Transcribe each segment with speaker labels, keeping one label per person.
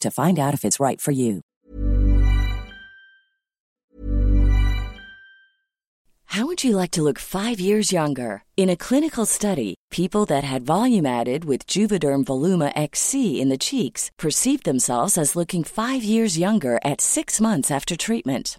Speaker 1: to find out if it's right for you. How would you like to look five years younger? In a clinical study, people that had volume added with Juvederm Voluma XC in the cheeks perceived themselves as looking five years younger at six months after treatment.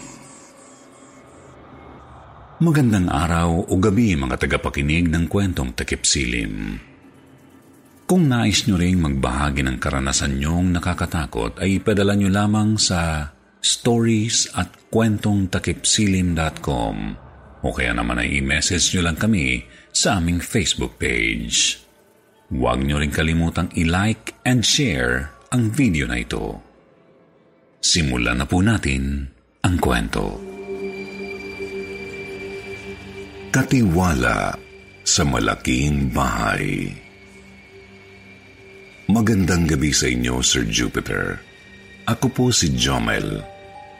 Speaker 2: Magandang araw o gabi mga tagapakinig ng kwentong takip silim. Kung nais nyo ring magbahagi ng karanasan nyong nakakatakot ay ipadala nyo lamang sa stories at kwentong takipsilim.com o kaya naman ay i-message nyo lang kami sa aming Facebook page. Huwag nyo rin kalimutang i-like and share ang video na ito. Simulan na po natin ang kwento. Katiwala sa malaking bahay. Magandang gabi sa inyo, Sir Jupiter. Ako po si Jomel.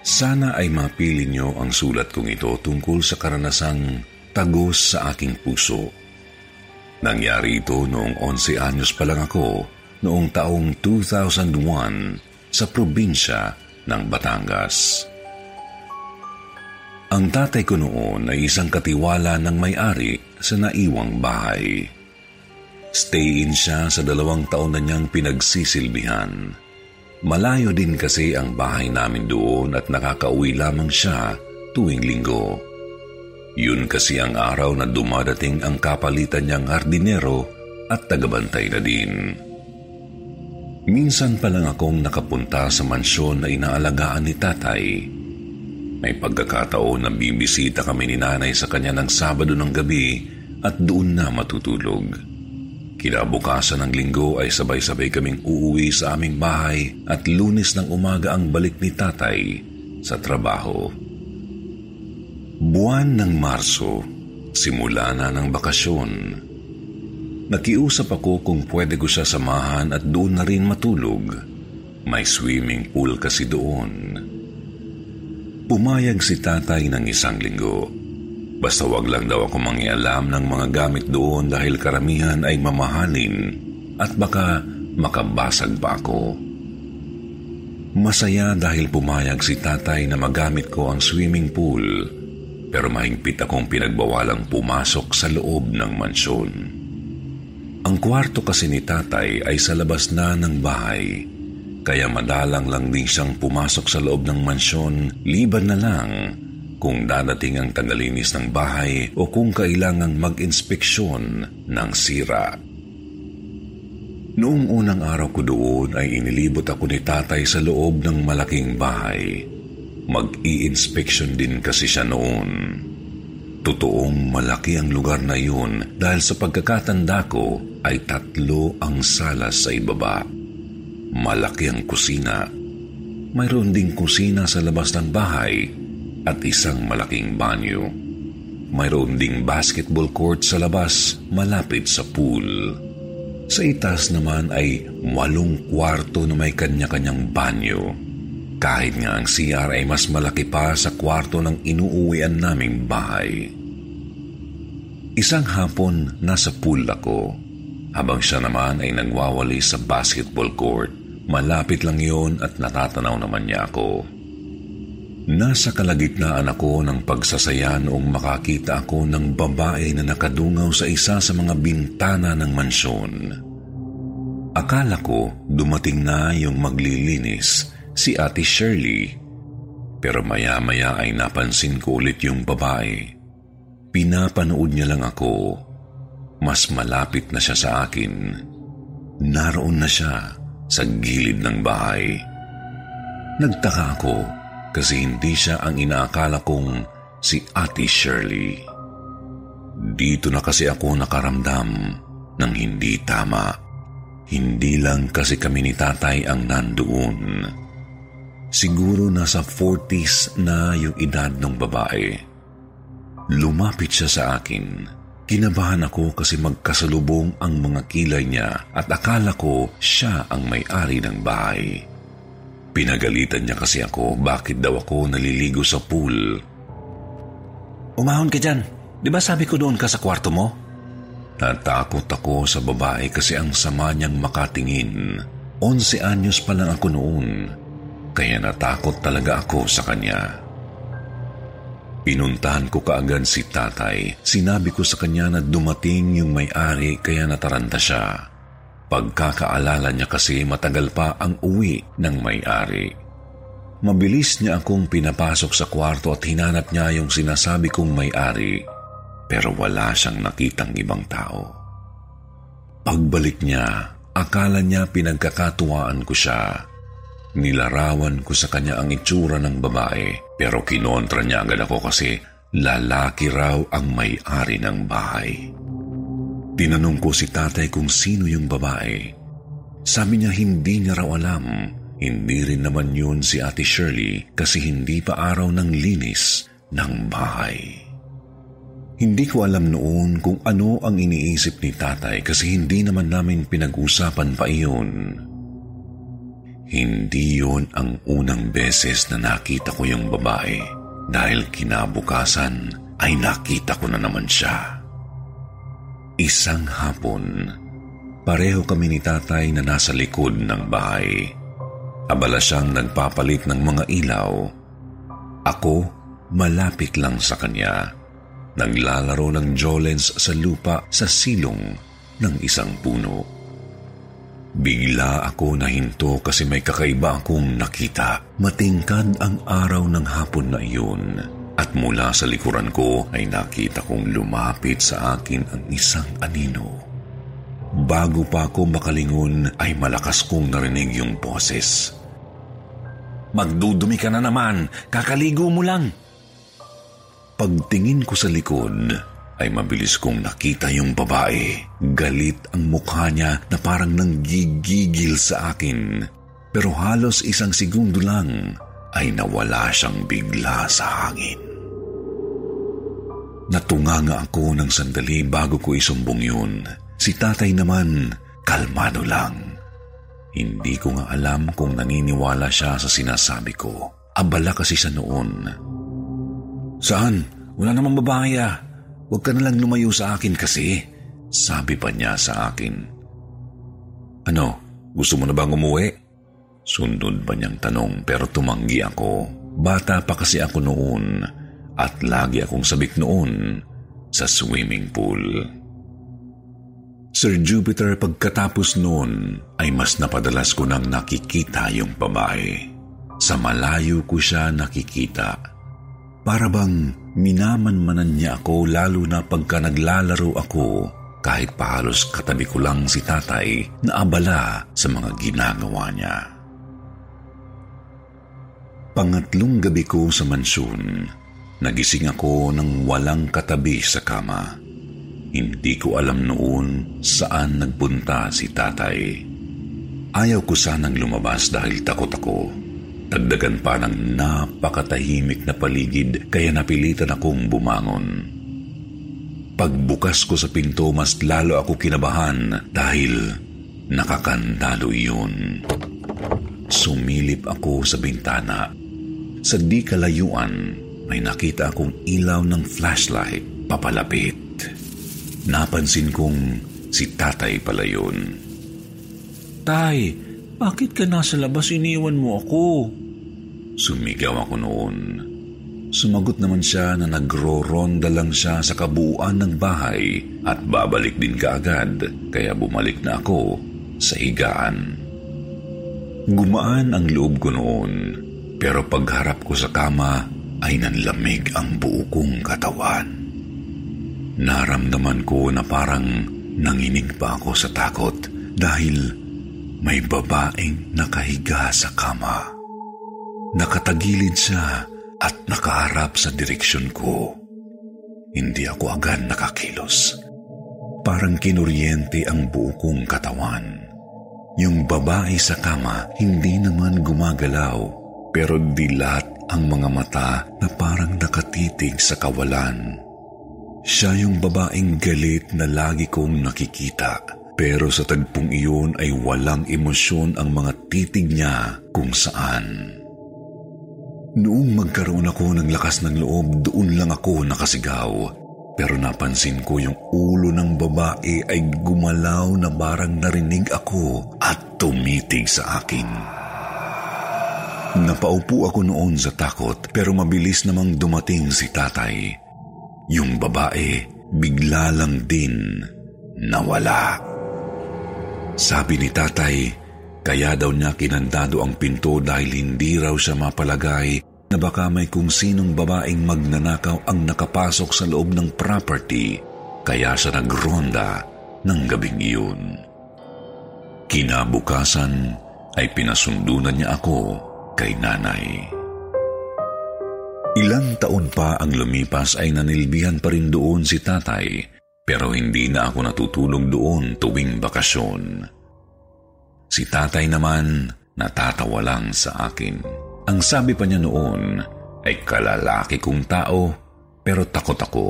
Speaker 2: Sana ay mapili nyo ang sulat kong ito tungkol sa karanasang tagos sa aking puso. Nangyari ito noong 11 anyos pa lang ako noong taong 2001 sa probinsya ng Batangas. Ang tatay ko noon ay isang katiwala ng may-ari sa naiwang bahay. Stay-in siya sa dalawang taon na niyang pinagsisilbihan. Malayo din kasi ang bahay namin doon at nakakauwi lamang siya tuwing linggo. Yun kasi ang araw na dumadating ang kapalitan niyang hardinero at tagabantay na din. Minsan pa lang akong nakapunta sa mansyon na inaalagaan ni tatay may pagkakataon na bibisita kami ni nanay sa kanya ng Sabado ng gabi at doon na matutulog. Kinabukasan ng linggo ay sabay-sabay kaming uuwi sa aming bahay at lunes ng umaga ang balik ni tatay sa trabaho. Buwan ng Marso, simula na ng bakasyon. Nakiusap ako kung pwede ko siya samahan at doon na rin matulog. May swimming pool kasi doon. Pumayag si tatay ng isang linggo. Basta wag lang daw ako mangialam ng mga gamit doon dahil karamihan ay mamahalin at baka makabasag pa ako. Masaya dahil pumayag si tatay na magamit ko ang swimming pool pero mahigpit akong pinagbawalang pumasok sa loob ng mansyon. Ang kwarto kasi ni tatay ay sa labas na ng bahay kaya madalang lang din siyang pumasok sa loob ng mansyon liban na lang kung dadating ang tagalinis ng bahay o kung kailangang mag-inspeksyon ng sira. Noong unang araw ko doon ay inilibot ako ni tatay sa loob ng malaking bahay. Mag-i-inspection din kasi siya noon. Totoong malaki ang lugar na yun dahil sa pagkakatanda ko ay tatlo ang salas sa ibaba. Malaki ang kusina. Mayroon ding kusina sa labas ng bahay at isang malaking banyo. Mayroon ding basketball court sa labas malapit sa pool. Sa itaas naman ay walong kwarto na may kanya-kanyang banyo. Kahit nga ang CR ay mas malaki pa sa kwarto ng inuuwian naming bahay. Isang hapon nasa pool ako habang siya naman ay nagwawali sa basketball court. Malapit lang yon at natatanaw naman niya ako. Nasa kalagitnaan ako ng pagsasaya noong makakita ako ng babae na nakadungaw sa isa sa mga bintana ng mansyon. Akala ko dumating na yung maglilinis, si Ate Shirley. Pero maya-maya ay napansin ko ulit yung babae. Pinapanood niya lang ako. Mas malapit na siya sa akin. Naroon na siya sa gilid ng bahay. Nagtaka ako kasi hindi siya ang inaakala kong si Ate Shirley. Dito na kasi ako nakaramdam ng hindi tama. Hindi lang kasi kami ni tatay ang nandoon. Siguro nasa 40s na yung edad ng babae. Lumapit siya sa akin Kinabahan ako kasi magkasalubong ang mga kilay niya at akala ko siya ang may-ari ng bahay. Pinagalitan niya kasi ako bakit daw ako naliligo sa pool. Umahon ka dyan. Di ba sabi ko doon ka sa kwarto mo? Natakot ako sa babae kasi ang sama niyang makatingin. Onse anyos pa lang ako noon, kaya natakot talaga ako sa kanya. Pinuntahan ko kaagad si tatay. Sinabi ko sa kanya na dumating yung may-ari kaya nataranta siya. Pagkakaalala niya kasi matagal pa ang uwi ng may-ari. Mabilis niya akong pinapasok sa kwarto at hinanap niya yung sinasabi kong may-ari pero wala siyang nakitang ibang tao. Pagbalik niya, akala niya pinagkakatuwaan ko siya. Nilarawan ko sa kanya ang itsura ng babae pero kinontra niya agad ako kasi lalaki raw ang may-ari ng bahay. Tinanong ko si tatay kung sino yung babae. Sabi niya hindi niya raw alam. Hindi rin naman yun si Ate Shirley kasi hindi pa araw ng linis ng bahay. Hindi ko alam noon kung ano ang iniisip ni tatay kasi hindi naman namin pinag-usapan pa iyon. Hindi yon ang unang beses na nakita ko yung babae dahil kinabukasan ay nakita ko na naman siya. Isang hapon, pareho kami ni tatay na nasa likod ng bahay. Abala siyang nagpapalit ng mga ilaw. Ako, malapit lang sa kanya. Naglalaro ng jolens sa lupa sa silong ng isang puno. Bigla ako nahinto kasi may kakaiba akong nakita. Matingkad ang araw ng hapon na iyon at mula sa likuran ko ay nakita kong lumapit sa akin ang isang anino. Bago pa ako makalingon ay malakas kong narinig yung boses. Magdudumi ka na naman, kakaligo mo lang. Pagtingin ko sa likod, ay mabilis kong nakita yung babae. Galit ang mukha niya na parang nanggigigil sa akin. Pero halos isang segundo lang ay nawala siyang bigla sa hangin. Natunganga ako ng sandali bago ko isumbong yun. Si tatay naman, kalmado lang. Hindi ko nga alam kung naniniwala siya sa sinasabi ko. Abala kasi sa noon. Saan? Wala namang babae ah. Huwag ka nalang lumayo sa akin kasi. Sabi pa niya sa akin. Ano? Gusto mo na bang umuwi? Sundod pa niyang tanong pero tumanggi ako. Bata pa kasi ako noon at lagi akong sabik noon sa swimming pool. Sir Jupiter pagkatapos noon ay mas napadalas ko nang nakikita yung babae. Sa malayo ko siya nakikita. Para bang minamanmanan niya ako lalo na pagka naglalaro ako kahit pahalos katabi ko lang si tatay na abala sa mga ginagawa niya. Pangatlong gabi ko sa mansyon, nagising ako ng walang katabi sa kama. Hindi ko alam noon saan nagpunta si tatay. Ayaw ko sanang lumabas dahil takot ako. Dagdagan pa ng napakatahimik na paligid kaya napilitan akong bumangon. Pagbukas ko sa pinto mas lalo ako kinabahan dahil nakakandalo iyon. Sumilip ako sa bintana. Sa di kalayuan may nakita akong ilaw ng flashlight papalapit. Napansin kong si tatay pala yun. Tay, bakit ka nasa labas iniwan mo ako? Sumigaw ako noon. Sumagot naman siya na nagro-ronda lang siya sa kabuuan ng bahay at babalik din kaagad kaya bumalik na ako sa higaan. Gumaan ang loob ko noon pero pagharap ko sa kama ay nanlamig ang buo kong katawan. Naramdaman ko na parang nanginig pa ako sa takot dahil may babaeng nakahiga sa kama. Nakatagilid siya at nakaharap sa direksyon ko. Hindi ako agad nakakilos. Parang kinuryente ang buo kong katawan. Yung babae sa kama hindi naman gumagalaw pero dilat ang mga mata na parang nakatitig sa kawalan. Siya yung babaeng galit na lagi kong nakikita. Pero sa tagpong iyon ay walang emosyon ang mga titig niya kung saan. Noong magkaroon ako ng lakas ng loob, doon lang ako nakasigaw. Pero napansin ko yung ulo ng babae ay gumalaw na barang narinig ako at tumitig sa akin. Napaupo ako noon sa takot pero mabilis namang dumating si tatay. Yung babae bigla lang din nawala. Sabi ni tatay, kaya daw niya kinandado ang pinto dahil hindi raw siya mapalagay na baka may kung sinong babaeng magnanakaw ang nakapasok sa loob ng property kaya siya nagronda ng gabing iyon. Kinabukasan ay pinasundunan niya ako kay nanay. Ilang taon pa ang lumipas ay nanilbihan pa rin doon si tatay pero hindi na ako natutulog doon tuwing bakasyon. Si tatay naman natatawa lang sa akin. Ang sabi pa niya noon ay kalalaki kong tao pero takot ako.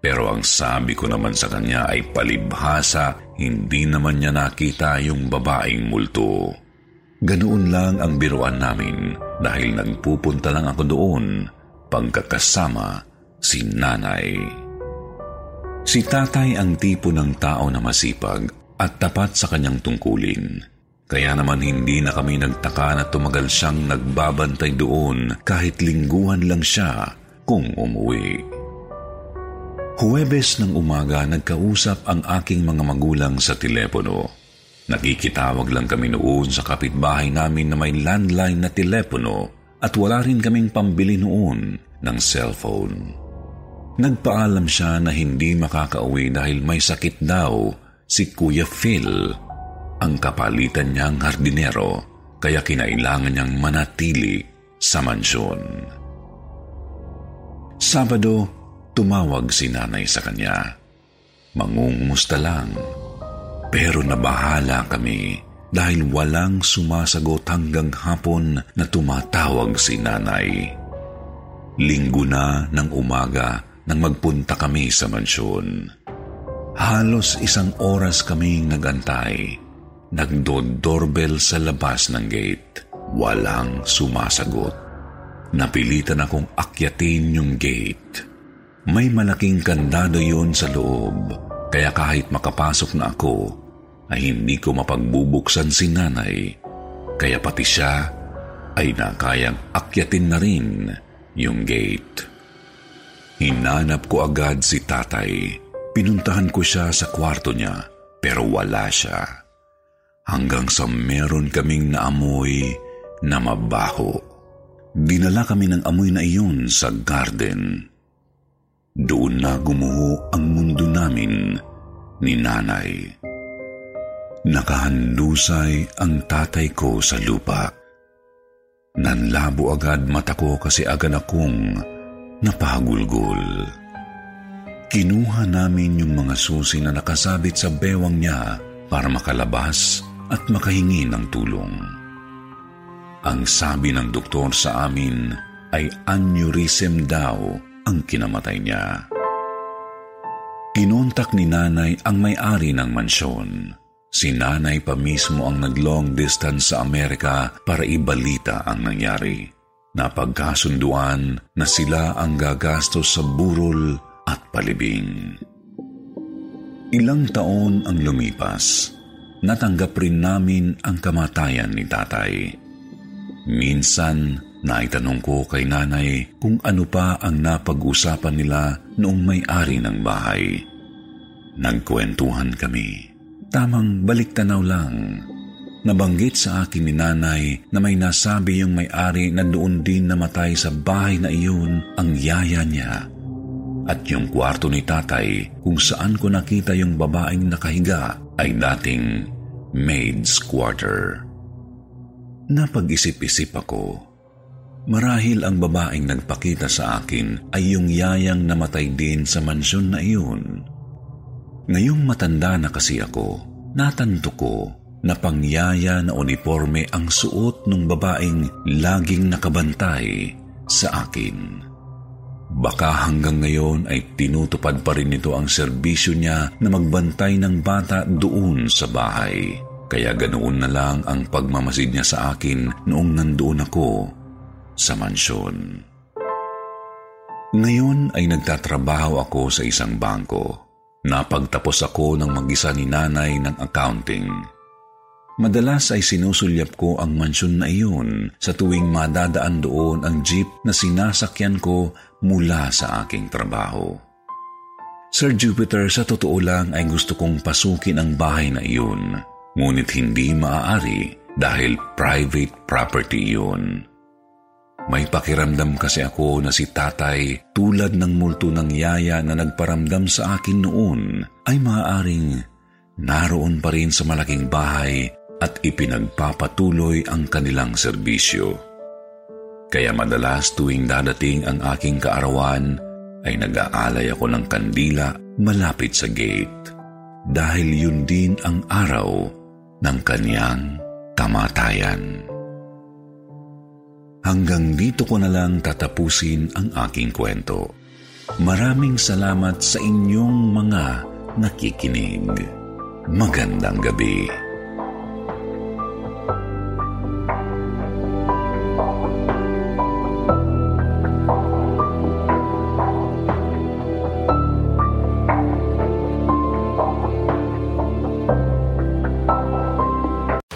Speaker 2: Pero ang sabi ko naman sa kanya ay palibhasa, hindi naman niya nakita yung babaeng multo. Ganoon lang ang biruan namin dahil nagpupunta lang ako doon pagkakasama si nanay. Si tatay ang tipo ng tao na masipag at tapat sa kanyang tungkulin. Kaya naman hindi na kami nagtaka na tumagal siyang nagbabantay doon kahit lingguhan lang siya kung umuwi. Huwebes ng umaga nagkausap ang aking mga magulang sa telepono. Nakikitawag lang kami noon sa kapitbahay namin na may landline na telepono at wala rin kaming pambili noon ng cellphone. Nagpaalam siya na hindi makakauwi dahil may sakit daw si Kuya Phil, ang kapalitan niyang hardinero, kaya kinailangan niyang manatili sa mansyon. Sabado, tumawag si nanay sa kanya. Mangungumusta lang, pero nabahala kami dahil walang sumasagot hanggang hapon na tumatawag si nanay. Linggo na ng umaga nang magpunta kami sa mansyon. Halos isang oras kaming nagantay. Nagdo-doorbell sa labas ng gate. Walang sumasagot. Napilitan akong akyatin yung gate. May malaking kandado yon sa loob, kaya kahit makapasok na ako, ay hindi ko mapagbubuksan si nanay, kaya pati siya ay nakayang akyatin na rin yung gate. Hinanap ko agad si tatay. Pinuntahan ko siya sa kwarto niya, pero wala siya. Hanggang sa meron kaming naamoy na mabaho. Dinala kami ng amoy na iyon sa garden. Doon na gumuho ang mundo namin ni nanay. Nakahandusay ang tatay ko sa lupa. Nanlabo agad mata ko kasi agad akong napagulgol. Kinuha namin yung mga susi na nakasabit sa bewang niya para makalabas at makahingi ng tulong. Ang sabi ng doktor sa amin ay aneurysm daw ang kinamatay niya. Kinontak ni nanay ang may-ari ng mansyon. Si nanay pa mismo ang nag-long distance sa Amerika para ibalita ang nangyari napagkasunduan na sila ang gagastos sa burol at palibing. Ilang taon ang lumipas, natanggap rin namin ang kamatayan ni tatay. Minsan, naitanong ko kay nanay kung ano pa ang napag-usapan nila noong may-ari ng bahay. Nagkwentuhan kami. Tamang baliktanaw lang Nabanggit sa akin ni nanay na may nasabi yung may-ari na doon din namatay sa bahay na iyon ang yaya niya. At yung kwarto ni tatay kung saan ko nakita yung babaeng nakahiga ay dating maid's quarter. Napag-isip-isip ako. Marahil ang babaeng nagpakita sa akin ay yung yayang namatay din sa mansyon na iyon. Ngayong matanda na kasi ako, natanto ko na pangyaya na uniforme ang suot ng babaeng laging nakabantay sa akin. Baka hanggang ngayon ay tinutupad pa rin nito ang serbisyo niya na magbantay ng bata doon sa bahay. Kaya ganoon na lang ang pagmamasid niya sa akin noong nandoon ako sa mansyon. Ngayon ay nagtatrabaho ako sa isang bangko. Napagtapos ako ng mag-isa ni nanay ng accounting. Madalas ay sinusulyap ko ang mansyon na iyon sa tuwing madadaan doon ang jeep na sinasakyan ko mula sa aking trabaho. Sir Jupiter, sa totoo lang ay gusto kong pasukin ang bahay na iyon, ngunit hindi maaari dahil private property iyon. May pakiramdam kasi ako na si tatay tulad ng multo ng yaya na nagparamdam sa akin noon ay maaaring naroon pa rin sa malaking bahay at ipinagpapatuloy ang kanilang serbisyo. Kaya madalas tuwing dadating ang aking kaarawan, ay nag-aalay ako ng kandila malapit sa gate dahil yun din ang araw ng kanyang kamatayan. Hanggang dito ko na lang tatapusin ang aking kwento. Maraming salamat sa inyong mga nakikinig. Magandang gabi.